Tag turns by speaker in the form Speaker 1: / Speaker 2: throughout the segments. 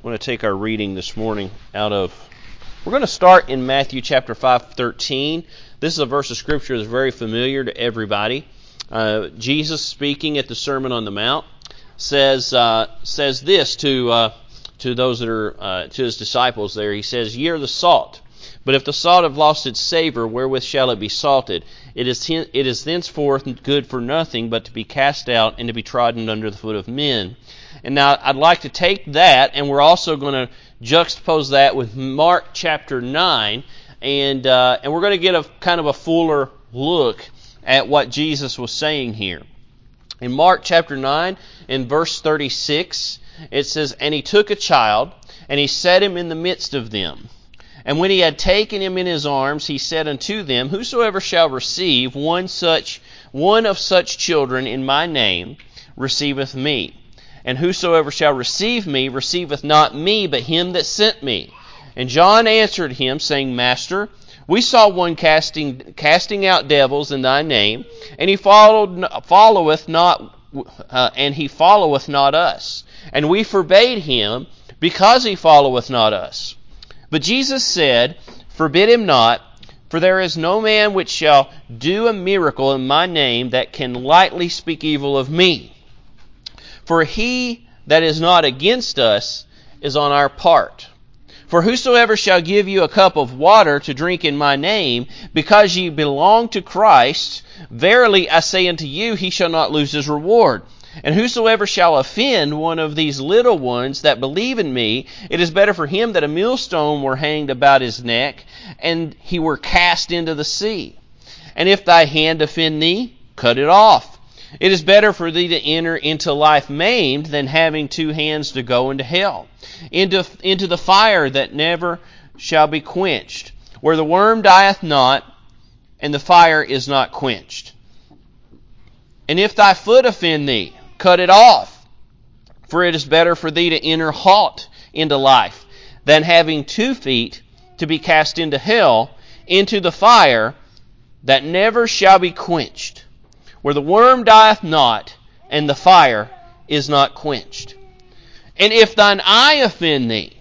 Speaker 1: I want to take our reading this morning out of. We're going to start in Matthew chapter 5, 13. This is a verse of scripture that's very familiar to everybody. Uh, Jesus speaking at the Sermon on the Mount says uh, says this to uh, to those that are uh, to his disciples. There, he says, "Ye are the salt." But if the salt have lost its savor, wherewith shall it be salted? It is, it is thenceforth good for nothing but to be cast out and to be trodden under the foot of men. And now I'd like to take that, and we're also going to juxtapose that with Mark chapter 9, and, uh, and we're going to get a kind of a fuller look at what Jesus was saying here. In Mark chapter 9, in verse 36, it says, And he took a child, and he set him in the midst of them. And when he had taken him in his arms, he said unto them, Whosoever shall receive one such one of such children in my name receiveth me. And whosoever shall receive me receiveth not me, but him that sent me. And John answered him, saying, Master, we saw one casting casting out devils in thy name, and he followed followeth not uh, and he followeth not us. And we forbade him because he followeth not us. But Jesus said, Forbid him not, for there is no man which shall do a miracle in my name that can lightly speak evil of me. For he that is not against us is on our part. For whosoever shall give you a cup of water to drink in my name, because ye belong to Christ, verily I say unto you, he shall not lose his reward. And whosoever shall offend one of these little ones that believe in me, it is better for him that a millstone were hanged about his neck, and he were cast into the sea. And if thy hand offend thee, cut it off. It is better for thee to enter into life maimed than having two hands to go into hell, into, into the fire that never shall be quenched, where the worm dieth not, and the fire is not quenched. And if thy foot offend thee, cut it off. For it is better for thee to enter halt into life than having two feet to be cast into hell, into the fire that never shall be quenched, where the worm dieth not, and the fire is not quenched. And if thine eye offend thee,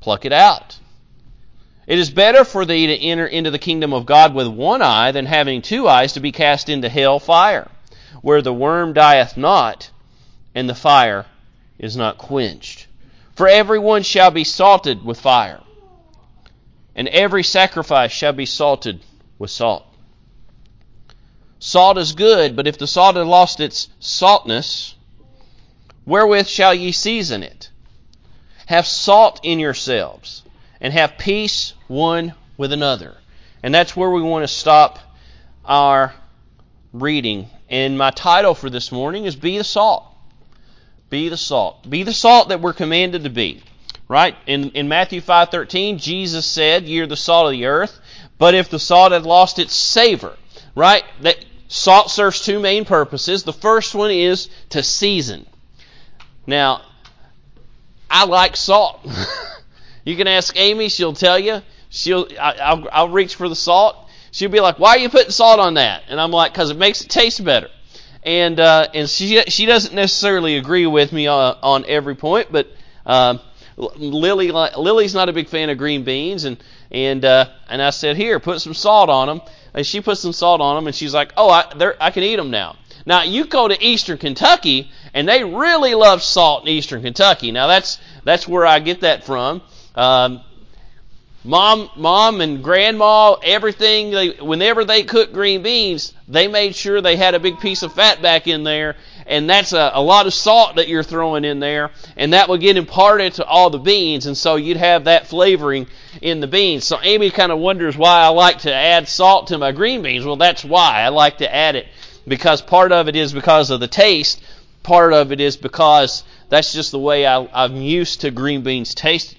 Speaker 1: pluck it out. It is better for thee to enter into the kingdom of God with one eye than having two eyes to be cast into hell fire where the worm dieth not, and the fire is not quenched. For every one shall be salted with fire, and every sacrifice shall be salted with salt. Salt is good, but if the salt had lost its saltness, wherewith shall ye season it? Have salt in yourselves, and have peace one with another. And that's where we want to stop our reading and my title for this morning is Be the Salt. Be the salt. Be the salt that we're commanded to be. Right? In, in Matthew 5.13, Jesus said, Ye are the salt of the earth, but if the salt had lost its savor, right? That salt serves two main purposes. The first one is to season. Now, I like salt. you can ask Amy; she'll tell you. She'll. I, will I'll reach for the salt She'll be like, "Why are you putting salt on that?" And I'm like, "Cause it makes it taste better." And uh, and she she doesn't necessarily agree with me on, on every point, but uh, Lily Lily's not a big fan of green beans, and and uh, and I said, "Here, put some salt on them." And she put some salt on them, and she's like, "Oh, I I can eat them now." Now you go to Eastern Kentucky, and they really love salt in Eastern Kentucky. Now that's that's where I get that from. Um, Mom, mom and grandma, everything, they, whenever they cooked green beans, they made sure they had a big piece of fat back in there, and that's a, a lot of salt that you're throwing in there, and that would get imparted to all the beans, and so you'd have that flavoring in the beans. So Amy kind of wonders why I like to add salt to my green beans. Well, that's why I like to add it, because part of it is because of the taste, part of it is because that's just the way I, I'm used to green beans tasting.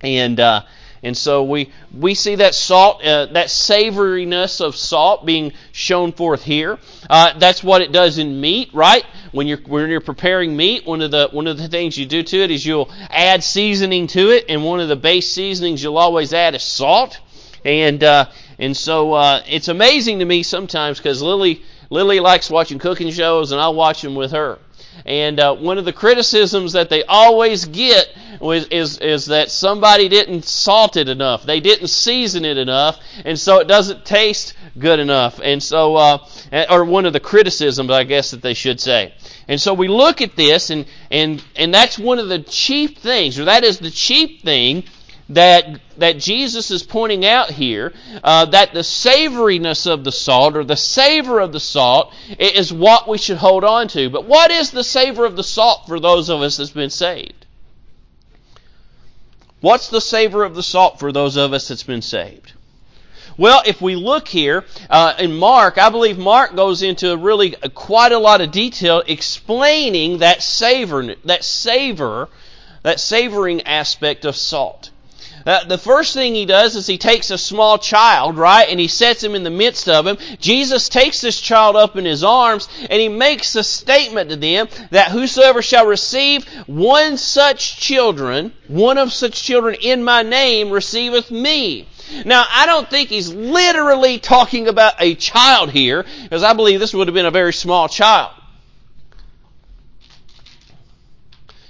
Speaker 1: And, uh, and so we, we see that salt, uh, that savoriness of salt being shown forth here. Uh, that's what it does in meat, right? When you're, when you're preparing meat, one of, the, one of the things you do to it is you'll add seasoning to it, and one of the base seasonings you'll always add is salt. And, uh, and so uh, it's amazing to me sometimes because Lily, Lily likes watching cooking shows, and I'll watch them with her. And uh, one of the criticisms that they always get is, is, is that somebody didn't salt it enough. They didn't season it enough, and so it doesn't taste good enough. And so, uh, or one of the criticisms, I guess, that they should say. And so we look at this, and, and, and that's one of the chief things, or that is the chief thing that that Jesus is pointing out here uh, that the savoriness of the salt or the savor of the salt is what we should hold on to. But what is the savor of the salt for those of us that's been saved? What's the savor of the salt for those of us that's been saved? Well, if we look here uh, in Mark, I believe Mark goes into really uh, quite a lot of detail explaining that savor, that savor, that savoring aspect of salt. Uh, the first thing he does is he takes a small child, right, and he sets him in the midst of him. Jesus takes this child up in his arms and he makes a statement to them that whosoever shall receive one such children, one of such children in my name, receiveth me. Now, I don't think he's literally talking about a child here, because I believe this would have been a very small child.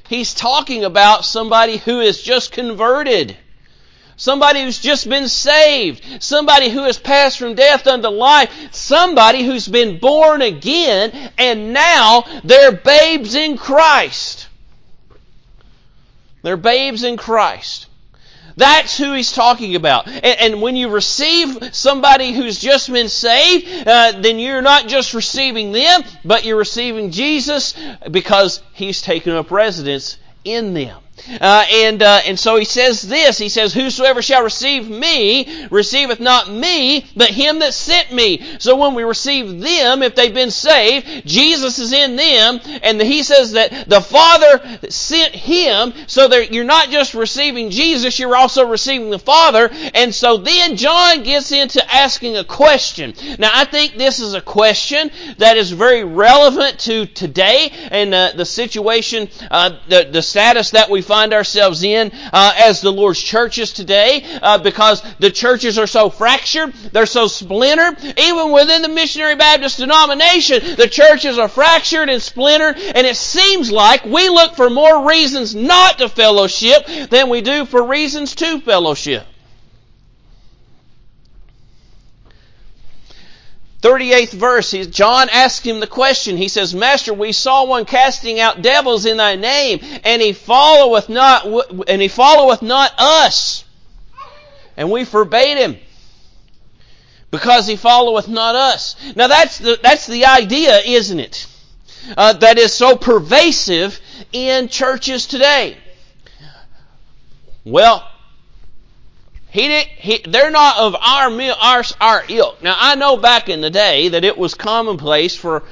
Speaker 1: He's talking about somebody who is just converted. Somebody who's just been saved. Somebody who has passed from death unto life. Somebody who's been born again and now they're babes in Christ. They're babes in Christ. That's who he's talking about. And, and, when you receive somebody who's just been saved, uh, then you're not just receiving them, but you're receiving Jesus because he's taken up residence in them. Uh, and uh, and so he says this. He says, "Whosoever shall receive me receiveth not me, but him that sent me." So when we receive them, if they've been saved, Jesus is in them, and he says that the Father sent him. So that you're not just receiving Jesus, you're also receiving the Father. And so then John gets into asking a question. Now I think this is a question that is very relevant to today and uh, the situation, uh, the the status that we find ourselves in uh, as the Lord's churches today uh, because the churches are so fractured, they're so splintered. Even within the Missionary Baptist denomination, the churches are fractured and splintered, and it seems like we look for more reasons not to fellowship than we do for reasons to fellowship. 38th verse, John asks him the question. He says, Master, we saw one casting out devils in thy name, and he followeth not, and he followeth not us. And we forbade him. Because he followeth not us. Now that's the, that's the idea, isn't it? Uh, that is so pervasive in churches today. Well, he did, he, they're not of our, our, our ilk. Now, I know back in the day that it was commonplace for,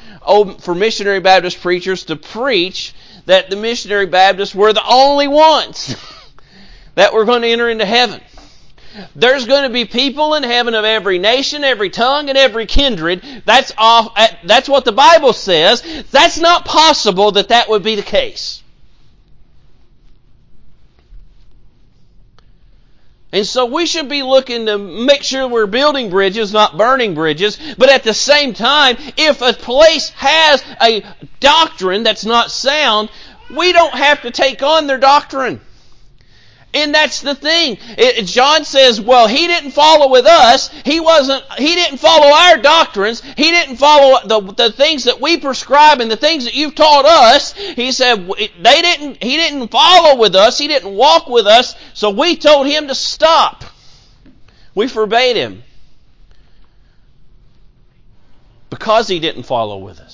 Speaker 1: for missionary Baptist preachers to preach that the missionary Baptists were the only ones that were going to enter into heaven. There's going to be people in heaven of every nation, every tongue, and every kindred. That's off, that's what the Bible says. That's not possible that that would be the case. And so we should be looking to make sure we're building bridges, not burning bridges. But at the same time, if a place has a doctrine that's not sound, we don't have to take on their doctrine. And that's the thing. It, John says, well, he didn't follow with us. He wasn't, he didn't follow our doctrines. He didn't follow the, the things that we prescribe and the things that you've taught us. He said, they didn't, he didn't follow with us. He didn't walk with us. So we told him to stop. We forbade him. Because he didn't follow with us.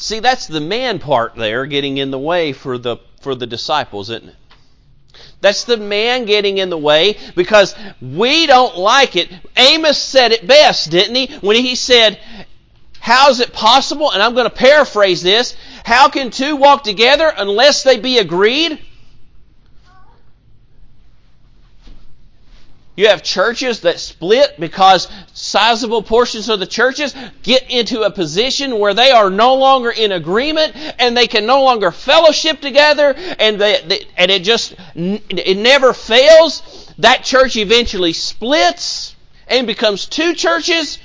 Speaker 1: See, that's the man part there getting in the way for the for the disciples, isn't it? That's the man getting in the way because we don't like it. Amos said it best, didn't he? When he said, How is it possible? And I'm going to paraphrase this. How can two walk together unless they be agreed? You have churches that split because sizable portions of the churches get into a position where they are no longer in agreement and they can no longer fellowship together and they, they, and it just it never fails. That church eventually splits and becomes two churches,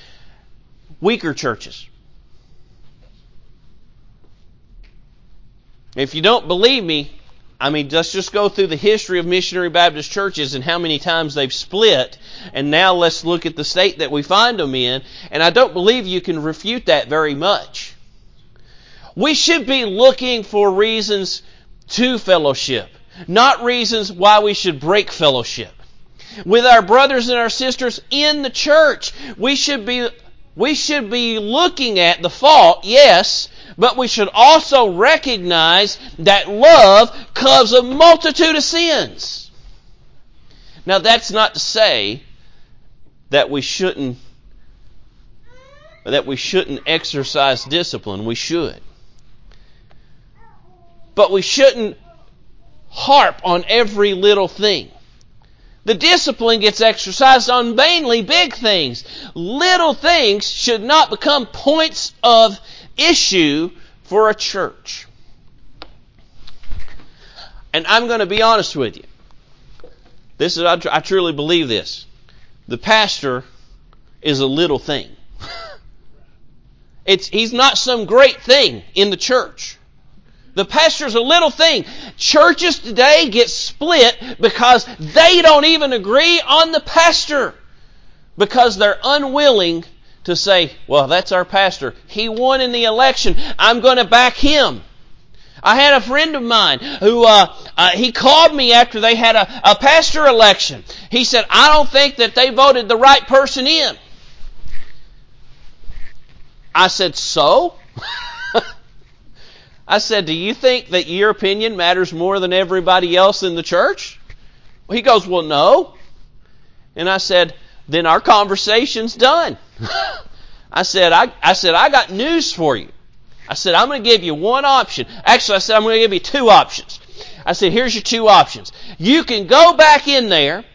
Speaker 1: weaker churches. If you don't believe me, I mean, let's just go through the history of missionary Baptist churches and how many times they've split, and now let's look at the state that we find them in, and I don't believe you can refute that very much. We should be looking for reasons to fellowship, not reasons why we should break fellowship. With our brothers and our sisters in the church, we should be we should be looking at the fault, yes, but we should also recognize that love covers a multitude of sins. Now, that's not to say that we shouldn't that we shouldn't exercise discipline. We should. But we shouldn't harp on every little thing. The discipline gets exercised on mainly big things. Little things should not become points of issue for a church. And I'm going to be honest with you. This is I, I truly believe this. The pastor is a little thing. It's he's not some great thing in the church. The pastor's a little thing. Churches today get split because they don't even agree on the pastor. Because they're unwilling to say, well, that's our pastor. He won in the election. I'm going to back him. I had a friend of mine who uh, uh, he called me after they had a, a pastor election. He said, "I don't think that they voted the right person in." I said, "So?" I said, "Do you think that your opinion matters more than everybody else in the church?" He goes, "Well, no." And I said, "Then our conversation's done." I said, I, I said, I got news for you. I said, I'm going to give you one option. Actually, I said, I'm going to give you two options. I said, here's your two options. You can go back in there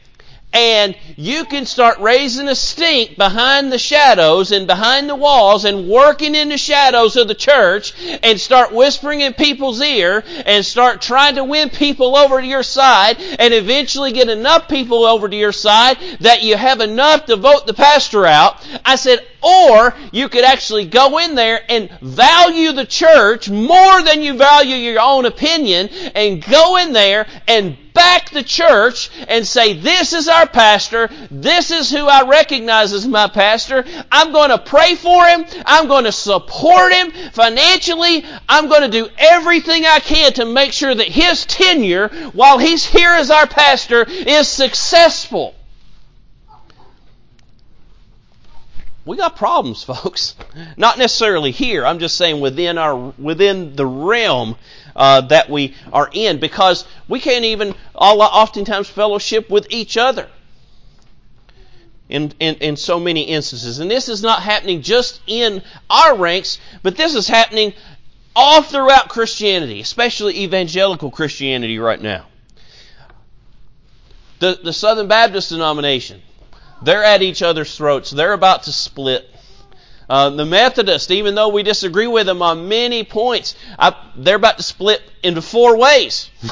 Speaker 1: and you can start raising a stink behind the shadows and behind the walls and working in the shadows of the church and start whispering in people's ear and start trying to win people over to your side and eventually get enough people over to your side that you have enough to vote the pastor out. I said, or you could actually go in there and value the church more than you value your own opinion and go in there and back the church and say, this is our pastor. This is who I recognize as my pastor. I'm going to pray for him. I'm going to support him financially. I'm going to do everything I can to make sure that his tenure while he's here as our pastor is successful. we got problems, folks. Not necessarily here. I'm just saying within our within the realm uh, that we are in, because we can't even all, oftentimes fellowship with each other. In, in, in so many instances. And this is not happening just in our ranks, but this is happening all throughout Christianity, especially evangelical Christianity right now. The, the Southern Baptist denomination, they're at each other's throats. They're about to split. Uh, the Methodists, even though we disagree with them on many points, I, they're about to split into four ways.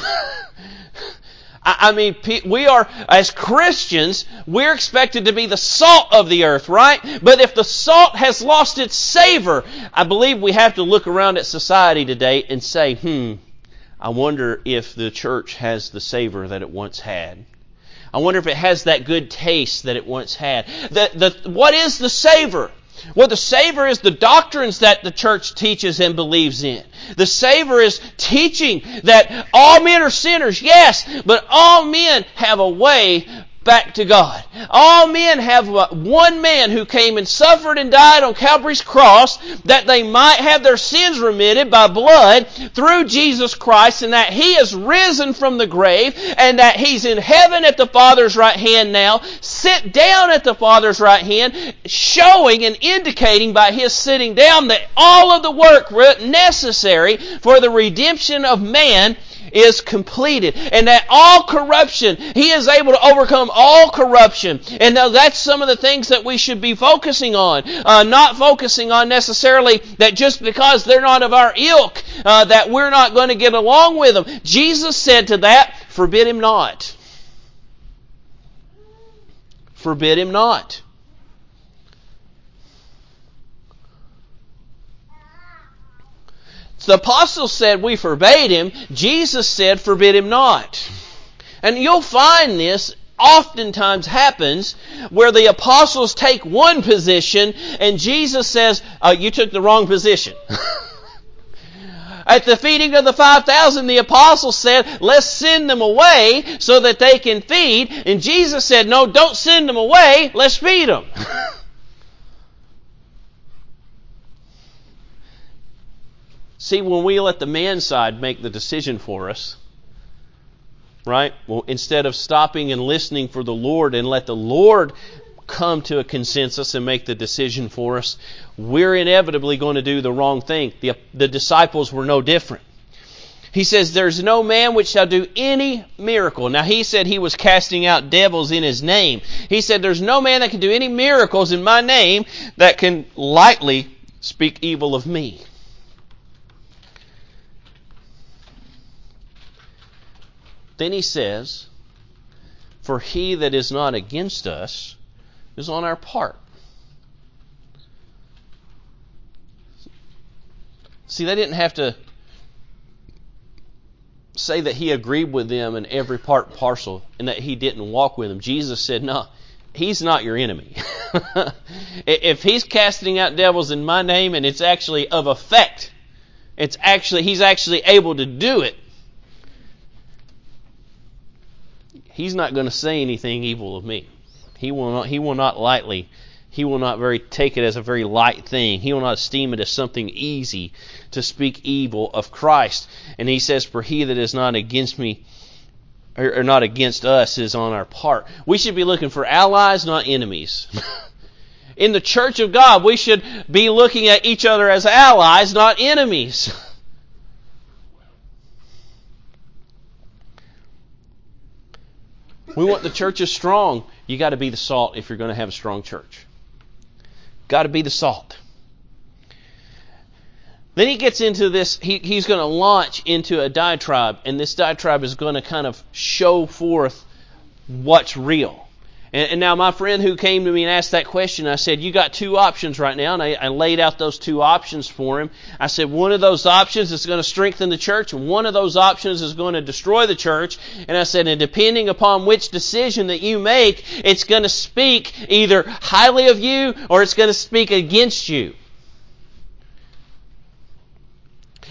Speaker 1: I, I mean, we are, as Christians, we're expected to be the salt of the earth, right? But if the salt has lost its savor, I believe we have to look around at society today and say, hmm, I wonder if the church has the savor that it once had. I wonder if it has that good taste that it once had. The, the, what is the savor? Well, the savor is the doctrines that the church teaches and believes in. The savor is teaching that all men are sinners, yes, but all men have a way back to God. All men have one man who came and suffered and died on Calvary's cross that they might have their sins remitted by blood through Jesus Christ and that He is risen from the grave and that He's in heaven at the Father's right hand now, sit down at the Father's right hand, showing and indicating by His sitting down that all of the work necessary for the redemption of man is completed and that all corruption, He is able to overcome all corruption. And now that's some of the things that we should be focusing on. Uh, not focusing on necessarily that just because they're not of our ilk, uh, that we're not going to get along with them. Jesus said to that, forbid him not. Forbid him not. So the apostles said we forbade him. Jesus said forbid him not. And you'll find this oftentimes happens where the apostles take one position and Jesus says, uh, you took the wrong position. At the feeding of the 5,000, the apostles said, let's send them away so that they can feed. And Jesus said, no, don't send them away, let's feed them. See, when we let the man side make the decision for us, right? Well, instead of stopping and listening for the Lord and let the Lord come to a consensus and make the decision for us, we're inevitably going to do the wrong thing. The, the disciples were no different. He says, There's no man which shall do any miracle. Now, he said he was casting out devils in his name. He said, There's no man that can do any miracles in my name that can lightly speak evil of me. Then he says, For he that is not against us is on our part. See, they didn't have to say that he agreed with them in every part and parcel and that he didn't walk with them. Jesus said, No, he's not your enemy. if he's casting out devils in my name and it's actually of effect, it's actually he's actually able to do it. He's not going to say anything evil of me. He will not he will not lightly he will not very take it as a very light thing. He will not esteem it as something easy to speak evil of Christ. And he says, For he that is not against me or, not against us is on our part. We should be looking for allies, not enemies. In the church of God, we should be looking at each other as allies, not enemies. We want the churches strong. You got to be the salt if you're going to have a strong church. Got to be the salt. Then he gets into this, he, he's going to launch into a diatribe, and this diatribe is going to kind of show forth what's real. And, and, now, my friend who came to me and asked that question, I said, You got two options right now. And I, I laid out those two options for him. I said, One of those options is going to strengthen the church, and one of those options is going to destroy the church. And I said, And depending upon which decision that you make, it's going to speak either highly of you or it's going to speak against you.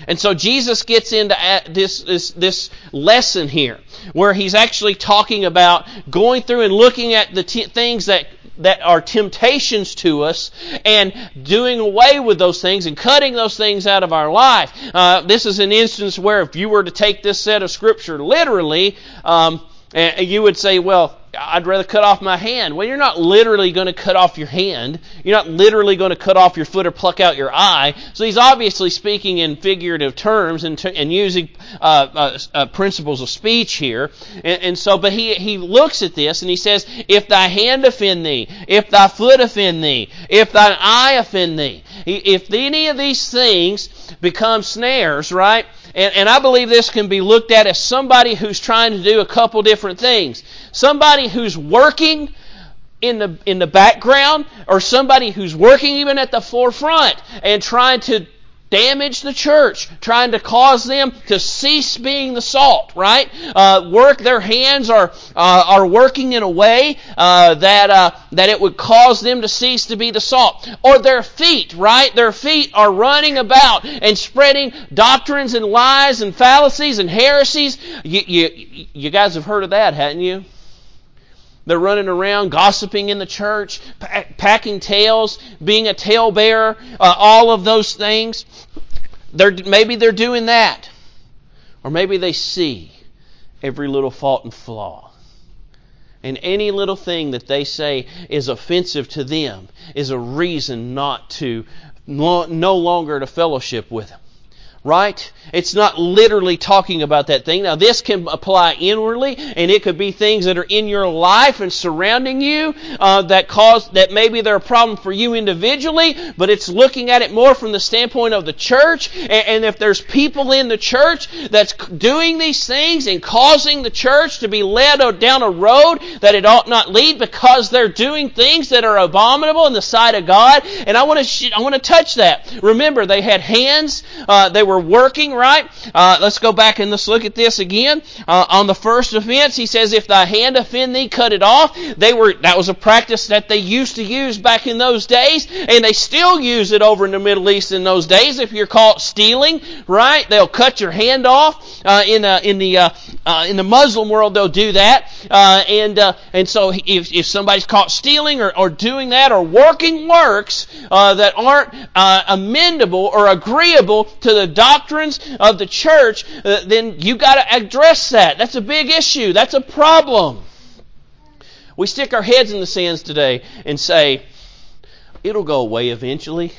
Speaker 1: And so Jesus gets into this, this, this lesson here where he's actually talking about going through and looking at the t- things that that are temptations to us and doing away with those things and cutting those things out of our life. Uh, this is an instance where if you were to take this set of scripture literally, um, you would say, well, I'd rather cut off my hand. Well, you're not literally going to cut off your hand. You're not literally going to cut off your foot or pluck out your eye. So he's obviously speaking in figurative terms and, and using uh, uh, uh, principles of speech here. And, and, so, but he, he looks at this and he says, If thy hand offend thee, if thy foot offend thee, if thine eye offend thee, if any of these things become snares, right? And, and I believe this can be looked at as somebody who's trying to do a couple different things. Somebody who's working in the in the background or somebody who's working even at the forefront and trying to damage the church, trying to cause them to cease being the salt, right? Uh, work, their hands are, uh, are working in a way, uh, that, uh, that it would cause them to cease to be the salt. Or their feet, right? Their feet are running about and spreading doctrines and lies and fallacies and heresies. You, you, you guys have heard of that, haven't you? They're running around gossiping in the church, packing tales, being a talebearer, uh, all of those things. They're, maybe they're doing that. Or maybe they see every little fault and flaw. And any little thing that they say is offensive to them is a reason not to, no longer to fellowship with them right? It's not literally talking about that thing. Now, this can apply inwardly, and it could be things that are in your life and surrounding you uh, that cause that maybe they're a problem for you individually, but it's looking at it more from the standpoint of the church. And, and if there's people in the church that's doing these things and causing the church to be led down a road that it ought not lead because they're doing things that are abominable in the sight of God, and I want to I want to touch that. Remember, they had hands. Uh, they were were working, right? Uh, let's go back and let's look at this again. Uh, on the first offense, he says, "If thy hand offend thee, cut it off." They were that was a practice that they used to use back in those days, and they still use it over in the Middle East in those days. If you're caught stealing, right, they'll cut your hand off. Uh, in uh, in the uh, uh, in the Muslim world, they'll do that, and and so if if somebody's caught stealing or, or doing that or working works that aren't amendable or agreeable to the doctrines of the church, uh, then you got to address that. That's a big issue. That's a problem. We stick our heads in the sands today and say, it'll go away eventually.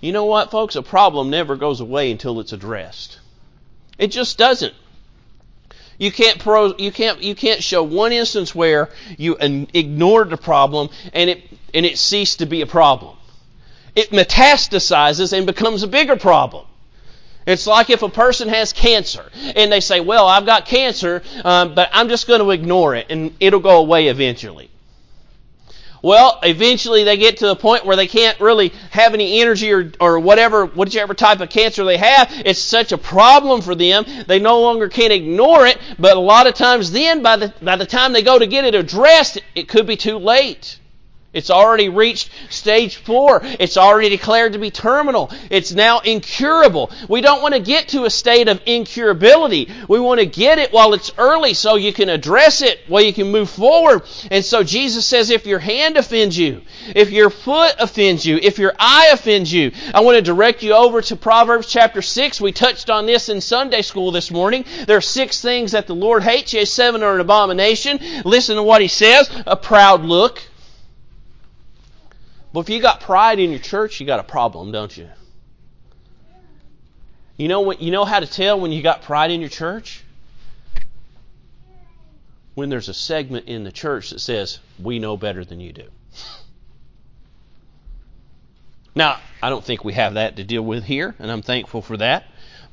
Speaker 1: You know what, folks? A problem never goes away until it's addressed. It just doesn't. You can't pro, you can't you can't show one instance where you ignored the problem and it and it ceased to be a problem. It metastasizes and becomes a bigger problem. It's like if a person has cancer and they say, "Well, I've got cancer, um, but I'm just going to ignore it and it'll go away eventually." Well, eventually they get to the point where they can't really have any energy or, or whatever, whichever type of cancer they have. It's such a problem for them. They no longer can ignore it, but a lot of times then, by the, by the time they go to get it addressed, it could be too late. It's already reached stage four. It's already declared to be terminal. It's now incurable. We don't want to get to a state of incurability. We want to get it while it's early so you can address it, while you can move forward. And so Jesus says if your hand offends you, if your foot offends you, if your eye offends you, I want to direct you over to Proverbs chapter 6. We touched on this in Sunday school this morning. There are six things that the Lord hates. Yea, seven are an abomination. Listen to what he says. A proud look but if you got pride in your church, you got a problem, don't you? You know what you know how to tell when you got pride in your church? When there's a segment in the church that says, "We know better than you do." Now, I don't think we have that to deal with here, and I'm thankful for that.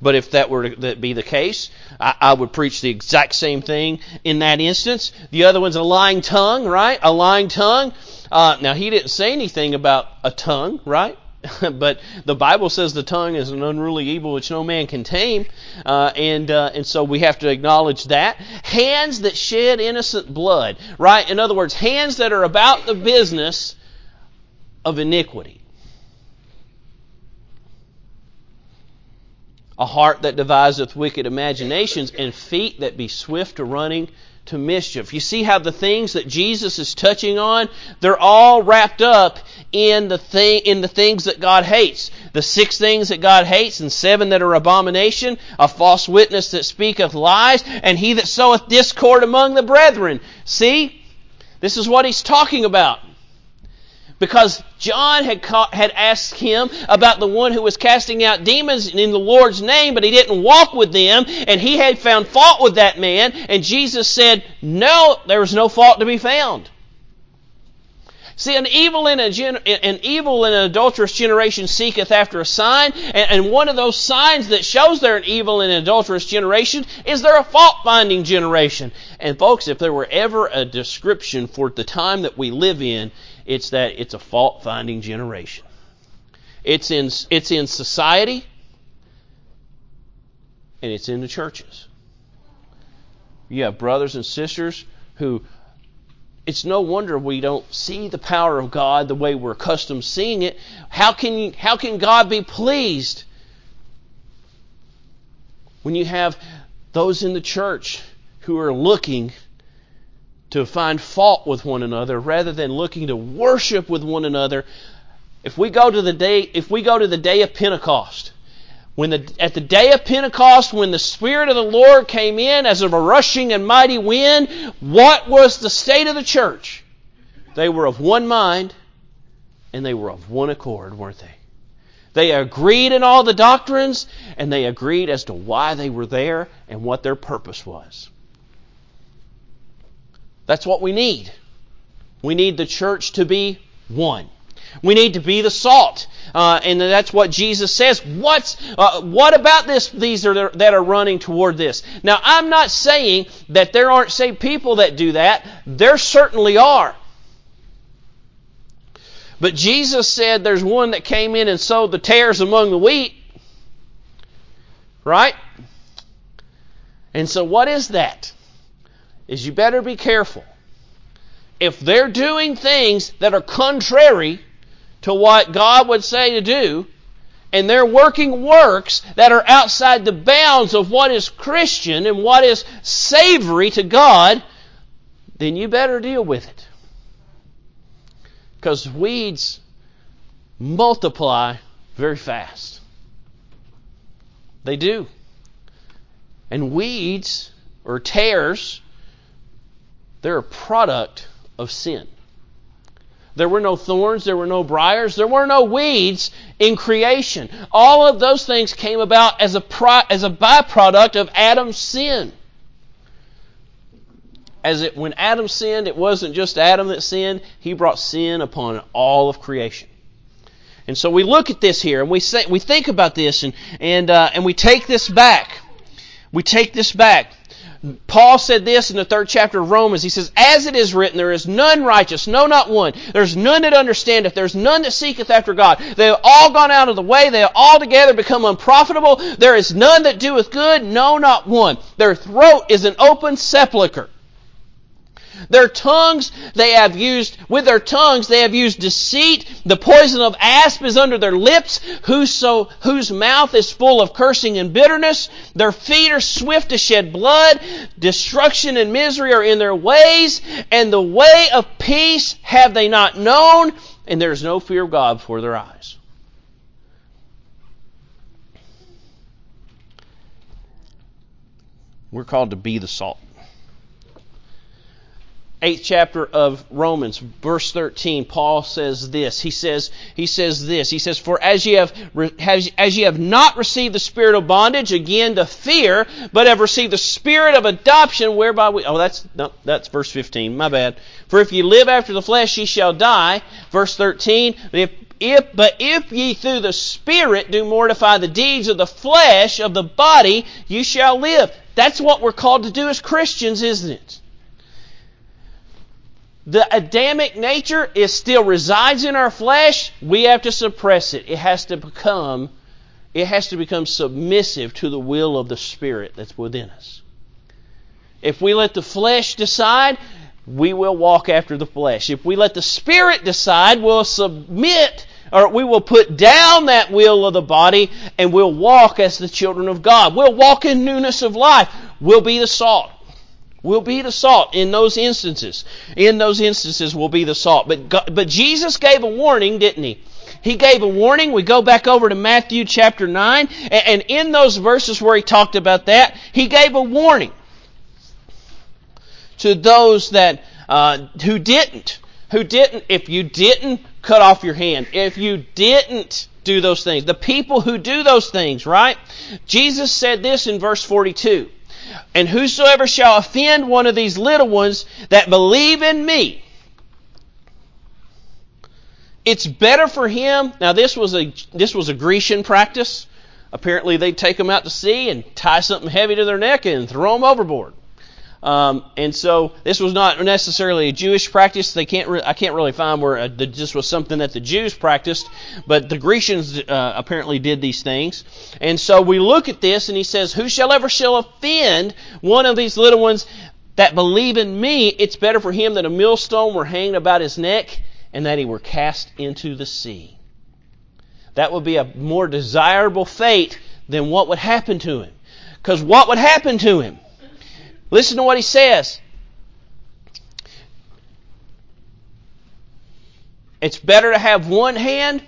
Speaker 1: But if that were to be the case, I, I, would preach the exact same thing in that instance. The other one's a lying tongue, right? A lying tongue. Uh, now, he didn't say anything about a tongue, right? but the Bible says the tongue is an unruly evil which no man can tame, uh, and uh, and so we have to acknowledge that. Hands that shed innocent blood, right? In other words, hands that are about the business of iniquity. A heart that deviseth wicked imaginations, and feet that be swift to running to mischief. You see how the things that Jesus is touching on, they're all wrapped up in the thing in the things that God hates. The six things that God hates and seven that are abomination, a false witness that speaketh lies, and he that soweth discord among the brethren. See? This is what he's talking about because John had, caught, had asked him about the one who was casting out demons in the Lord's name, but he didn't walk with them, and he had found fault with that man, and Jesus said, No, there was no fault to be found. See, an evil and an evil and an adulterous generation seeketh after a sign, and, and one of those signs that shows they're an evil and an adulterous generation is they're a fault-finding generation. And folks, if there were ever a description for the time that we live in, it's that it's a fault finding generation. It's in, it's in society and it's in the churches. You have brothers and sisters who it's no wonder we don't see the power of God the way we're accustomed seeing it. How can, how can God be pleased when you have those in the church who are looking to find fault with one another rather than looking to worship with one another. If we go to the day, if we go to the day of Pentecost, when the, at the day of Pentecost, when the Spirit of the Lord came in as of a rushing and mighty wind, what was the state of the church? They were of one mind and they were of one accord, weren't they? They agreed in all the doctrines and they agreed as to why they were there and what their purpose was. That's what we need. We need the church to be one. We need to be the salt, uh, and that's what Jesus says. What's uh, what about this? These are that are running toward this. Now, I'm not saying that there aren't saved people that do that. There certainly are. But Jesus said there's one that came in and sowed the tares among the wheat. Right? And so, what is that? Is you better be careful. If they're doing things that are contrary to what God would say to do, and they're working works that are outside the bounds of what is Christian and what is savory to God, then you better deal with it. Because weeds multiply very fast. They do. And weeds or tares, they're a product of sin. There were no thorns, there were no briars, there were no weeds in creation. All of those things came about as a, pro, as a byproduct of Adam's sin. As it, when Adam sinned, it wasn't just Adam that sinned, he brought sin upon all of creation. And so we look at this here and we say, we think about this and, and, uh, and we take this back. We take this back. Paul said this in the third chapter of Romans. He says, As it is written, there is none righteous, no, not one. There's none that understandeth. There's none that seeketh after God. They have all gone out of the way. They have altogether become unprofitable. There is none that doeth good, no, not one. Their throat is an open sepulchre. Their tongues they have used, with their tongues they have used deceit. The poison of asp is under their lips, whoso, whose mouth is full of cursing and bitterness. Their feet are swift to shed blood. Destruction and misery are in their ways, and the way of peace have they not known, and there is no fear of God before their eyes. We're called to be the salt eighth chapter of Romans, verse 13, Paul says this. He says, he says this. He says, For as ye have, as ye have not received the spirit of bondage, again to fear, but have received the spirit of adoption, whereby we, oh, that's, no, that's verse 15, my bad. For if ye live after the flesh, ye shall die. Verse 13, if, if, but if ye through the Spirit do mortify the deeds of the flesh, of the body, you shall live. That's what we're called to do as Christians, isn't it? The Adamic nature is still resides in our flesh, we have to suppress it. It has to become it has to become submissive to the will of the spirit that's within us. If we let the flesh decide, we will walk after the flesh. If we let the spirit decide, we'll submit or we will put down that will of the body and we'll walk as the children of God. We'll walk in newness of life. We'll be the salt will be the salt in those instances. In those instances will be the salt. But, God, but Jesus gave a warning, didn't he? He gave a warning. We go back over to Matthew chapter 9, and in those verses where he talked about that, he gave a warning to those that uh, who didn't, who didn't. If you didn't cut off your hand, if you didn't do those things, the people who do those things, right? Jesus said this in verse 42. And whosoever shall offend one of these little ones that believe in me, it's better for him. Now this was a this was a Grecian practice. Apparently they'd take them out to sea and tie something heavy to their neck and throw them overboard. Um, and so this was not necessarily a Jewish practice. They can't re- I can't really find where uh, this was something that the Jews practiced, but the Grecians uh, apparently did these things. And so we look at this, and he says, "Who shall ever shall offend one of these little ones that believe in me? It's better for him that a millstone were hanged about his neck, and that he were cast into the sea." That would be a more desirable fate than what would happen to him. Because what would happen to him? Listen to what he says. It's better to have one hand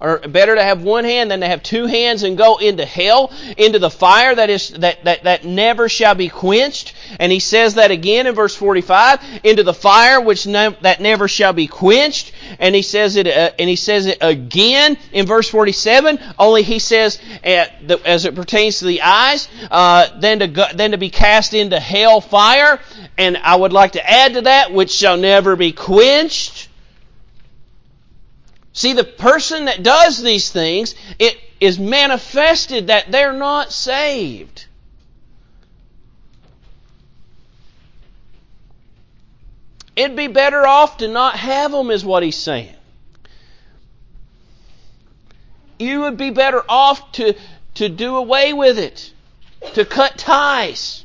Speaker 1: or better to have one hand than to have two hands and go into hell, into the fire that is that, that, that never shall be quenched. And he says that again in verse 45, into the fire which that never shall be quenched. And he says it, uh, and he says it again in verse 47. Only he says, uh, the, as it pertains to the eyes, uh, then to go, then to be cast into hell fire. And I would like to add to that, which shall never be quenched. See, the person that does these things, it is manifested that they're not saved. It'd be better off to not have them, is what he's saying. You would be better off to, to do away with it, to cut ties.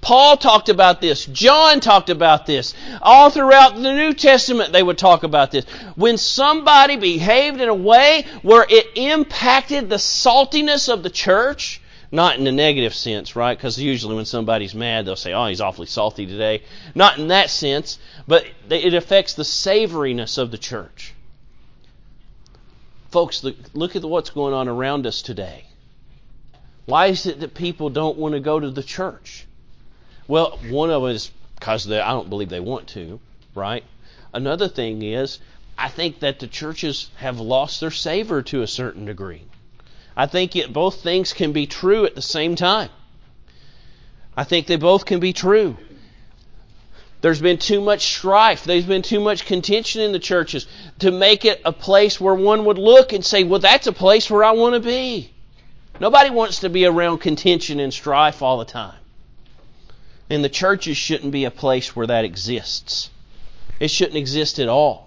Speaker 1: Paul talked about this. John talked about this. All throughout the New Testament, they would talk about this. When somebody behaved in a way where it impacted the saltiness of the church, not in a negative sense, right? Because usually when somebody's mad, they'll say, oh, he's awfully salty today. Not in that sense, but it affects the savoriness of the church. Folks, look at what's going on around us today. Why is it that people don't want to go to the church? Well, one of is because I don't believe they want to, right? Another thing is, I think that the churches have lost their savor to a certain degree. I think it, both things can be true at the same time. I think they both can be true. There's been too much strife. There's been too much contention in the churches to make it a place where one would look and say, well, that's a place where I want to be. Nobody wants to be around contention and strife all the time. And the churches shouldn't be a place where that exists. It shouldn't exist at all.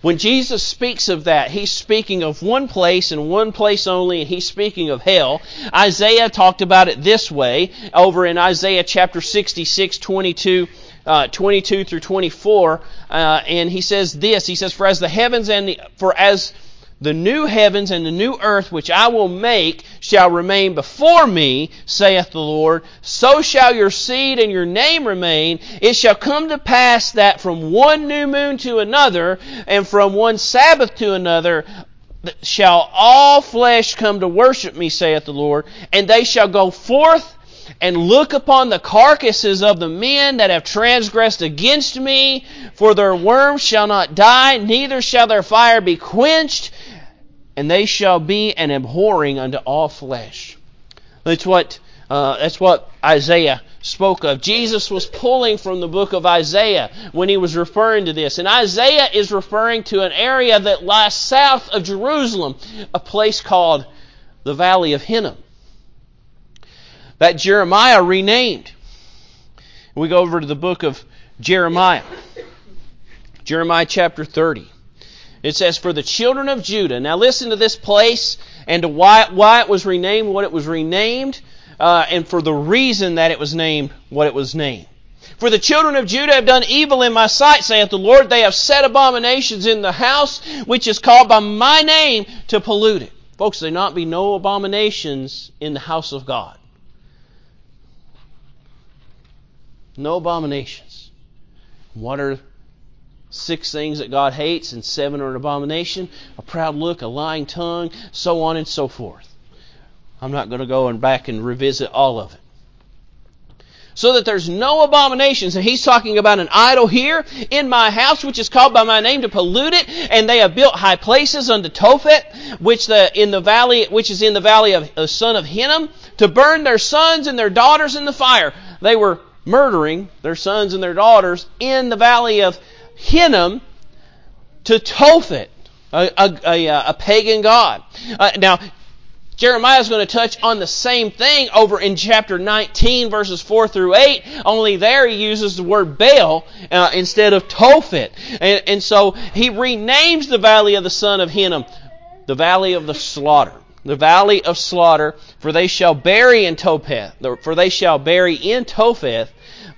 Speaker 1: When Jesus speaks of that, he's speaking of one place and one place only, and he's speaking of hell. Isaiah talked about it this way over in Isaiah chapter 66, 22. Uh, 22 through 24, uh, and he says this. He says, "For as the heavens and the, for as the new heavens and the new earth which I will make shall remain before me, saith the Lord. So shall your seed and your name remain. It shall come to pass that from one new moon to another, and from one Sabbath to another, shall all flesh come to worship me, saith the Lord. And they shall go forth and look upon the carcasses of the men that have transgressed against me, for their worms shall not die, neither shall their fire be quenched, and they shall be an abhorring unto all flesh. That's what uh, that's what Isaiah spoke of. Jesus was pulling from the book of Isaiah when he was referring to this. And Isaiah is referring to an area that lies south of Jerusalem, a place called the Valley of Hinnom. That Jeremiah renamed. We go over to the book of Jeremiah. Jeremiah chapter 30. It says, For the children of Judah. Now listen to this place and to why, why it was renamed what it was renamed, uh, and for the reason that it was named what it was named. For the children of Judah have done evil in my sight, saith the Lord. They have set abominations in the house which is called by my name to pollute it. Folks, there not be no abominations in the house of God. No abominations. What are six things that God hates, and seven are an abomination a proud look, a lying tongue, so on and so forth. I'm not going to go and back and revisit all of it. So that there's no abominations. And he's talking about an idol here in my house, which is called by my name to pollute it. And they have built high places unto Tophet, which the in the valley, which is in the valley of the son of Hinnom, to burn their sons and their daughters in the fire. They were murdering their sons and their daughters in the valley of Hinnom to Tophet, a, a, a, a pagan god. Uh, now, Jeremiah is going to touch on the same thing over in chapter 19, verses 4 through 8, only there he uses the word Baal uh, instead of Tophet. And, and so he renames the valley of the son of Hinnom the valley of the slaughter. The valley of slaughter, for they shall bury in Topheth, for they shall bury in Topheth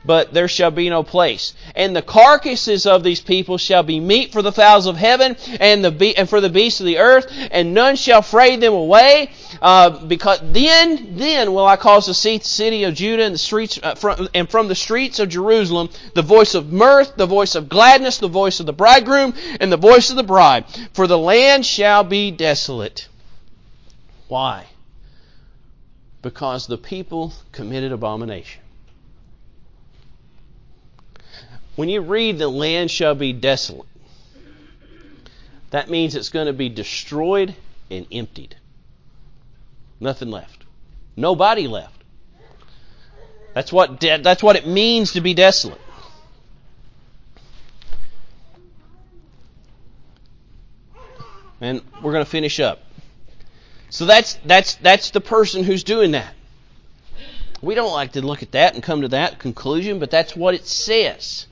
Speaker 1: but there shall be no place. And the carcasses of these people shall be meat for the fowls of heaven and the be- and for the beasts of the earth, and none shall fray them away. Uh, because then, then will I cause the city of Judah and the streets uh, from, and from the streets of Jerusalem the voice of mirth, the voice of gladness, the voice of the bridegroom, and the voice of the bride. For the land shall be desolate. Why? Because the people committed abomination. When you read the land shall be desolate, that means it's going to be destroyed and emptied. Nothing left. Nobody left. That's what de- that's what it means to be desolate. And we're going to finish up. So that's that's that's the person who's doing that. We don't like to look at that and come to that conclusion, but that's what it says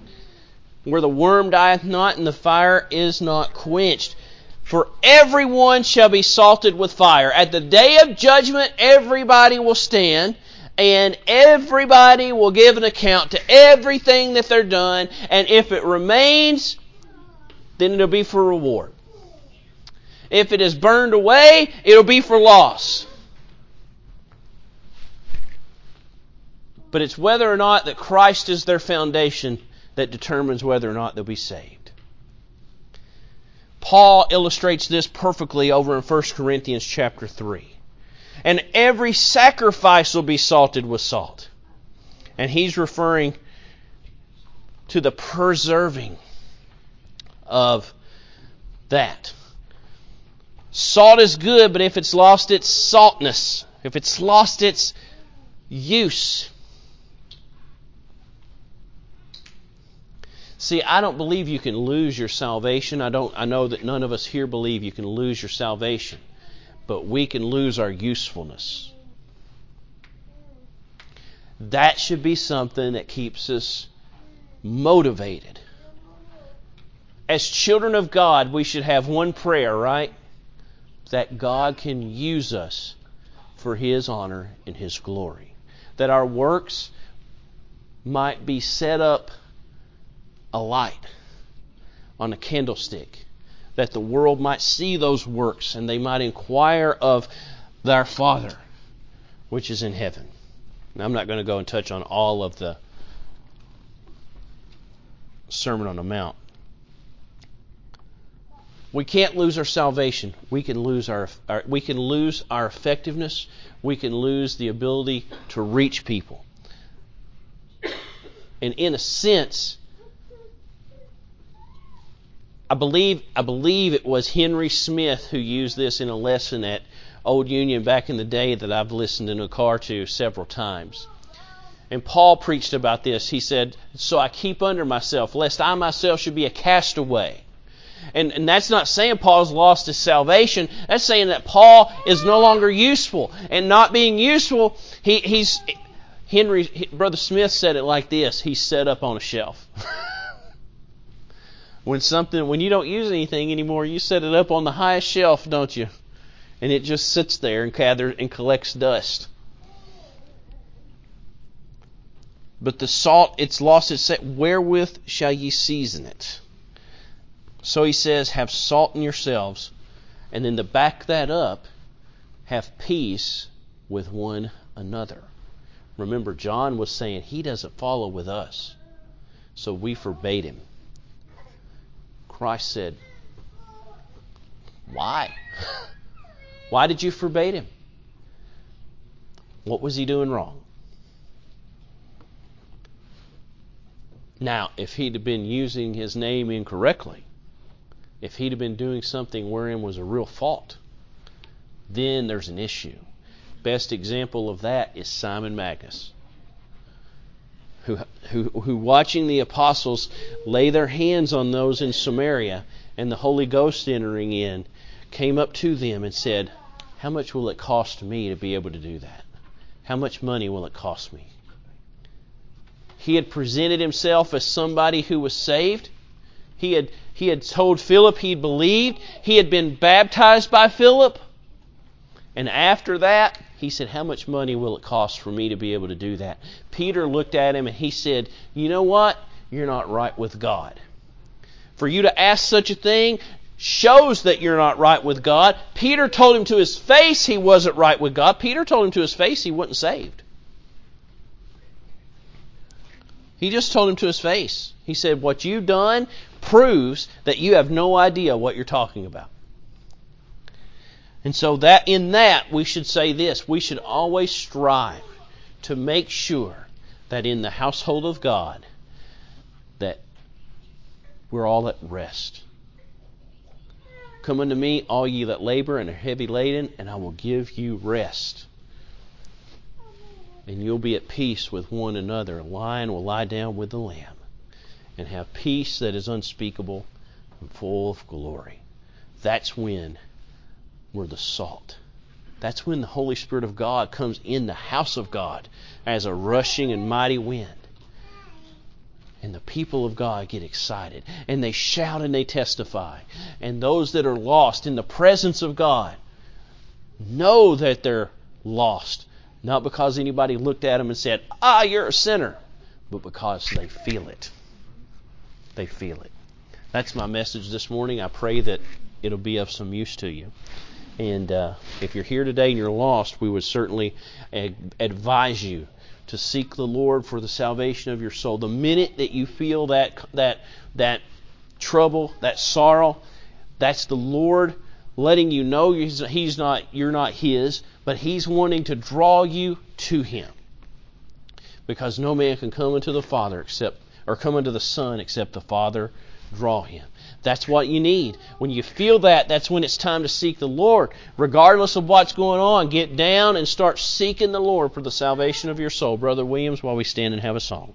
Speaker 1: where the worm dieth not and the fire is not quenched. For everyone shall be salted with fire. At the day of judgment, everybody will stand and everybody will give an account to everything that they're done. And if it remains, then it'll be for reward. If it is burned away, it'll be for loss. But it's whether or not that Christ is their foundation that determines whether or not they'll be saved. Paul illustrates this perfectly over in 1 Corinthians chapter 3. And every sacrifice will be salted with salt. And he's referring to the preserving of that. Salt is good, but if it's lost its saltness, if it's lost its use, See, I don't believe you can lose your salvation. I don't I know that none of us here believe you can lose your salvation. But we can lose our usefulness. That should be something that keeps us motivated. As children of God, we should have one prayer, right? That God can use us for His honor and His glory. That our works might be set up a light on a candlestick, that the world might see those works and they might inquire of their Father which is in heaven. Now, I'm not going to go and touch on all of the Sermon on the Mount. We can't lose our salvation. We can lose our, our, we can lose our effectiveness. We can lose the ability to reach people. And in a sense, I believe I believe it was Henry Smith who used this in a lesson at Old Union back in the day that I've listened in a car to several times. And Paul preached about this. He said, So I keep under myself, lest I myself should be a castaway. And, and that's not saying Paul's lost his salvation. That's saying that Paul is no longer useful. And not being useful, he, he's Henry Brother Smith said it like this: He's set up on a shelf. when something when you don't use anything anymore, you set it up on the highest shelf, don't you? And it just sits there and gathers and collects dust. But the salt, it's lost its set. Wherewith shall ye season it? So he says, have salt in yourselves, and then to back that up, have peace with one another. Remember, John was saying he doesn't follow with us, so we forbade him. Christ said, Why? Why did you forbade him? What was he doing wrong? Now, if he'd have been using his name incorrectly, if he'd have been doing something wherein was a real fault, then there's an issue. Best example of that is Simon Magus who, who, who watching the apostles lay their hands on those in Samaria and the Holy Ghost entering in, came up to them and said, How much will it cost me to be able to do that? How much money will it cost me? He had presented himself as somebody who was saved. He had, he had told Philip he'd believed. He had been baptized by Philip. And after that, he said, How much money will it cost for me to be able to do that? Peter looked at him and he said, You know what? You're not right with God. For you to ask such a thing shows that you're not right with God. Peter told him to his face he wasn't right with God. Peter told him to his face he wasn't saved. He just told him to his face. He said, What you've done proves that you have no idea what you're talking about. And so that in that we should say this, we should always strive to make sure that in the household of God that we're all at rest. Come unto me, all ye that labor and are heavy laden, and I will give you rest. And you'll be at peace with one another. A lion will lie down with the lamb and have peace that is unspeakable and full of glory. That's when we're the salt. That's when the Holy Spirit of God comes in the house of God as a rushing and mighty wind. And the people of God get excited. And they shout and they testify. And those that are lost in the presence of God know that they're lost. Not because anybody looked at them and said, Ah, you're a sinner, but because they feel it. They feel it. That's my message this morning. I pray that it'll be of some use to you. And uh, if you're here today and you're lost, we would certainly ad- advise you to seek the Lord for the salvation of your soul. The minute that you feel that that that trouble, that sorrow, that's the Lord letting you know he's, he's not you're not his, but he's wanting to draw you to him. Because no man can come unto the Father except or come unto the Son except the Father draw him. That's what you need. When you feel that, that's when it's time to seek the Lord. Regardless of what's going on, get down and start seeking the Lord for the salvation of your soul. Brother Williams, while we stand and have a song.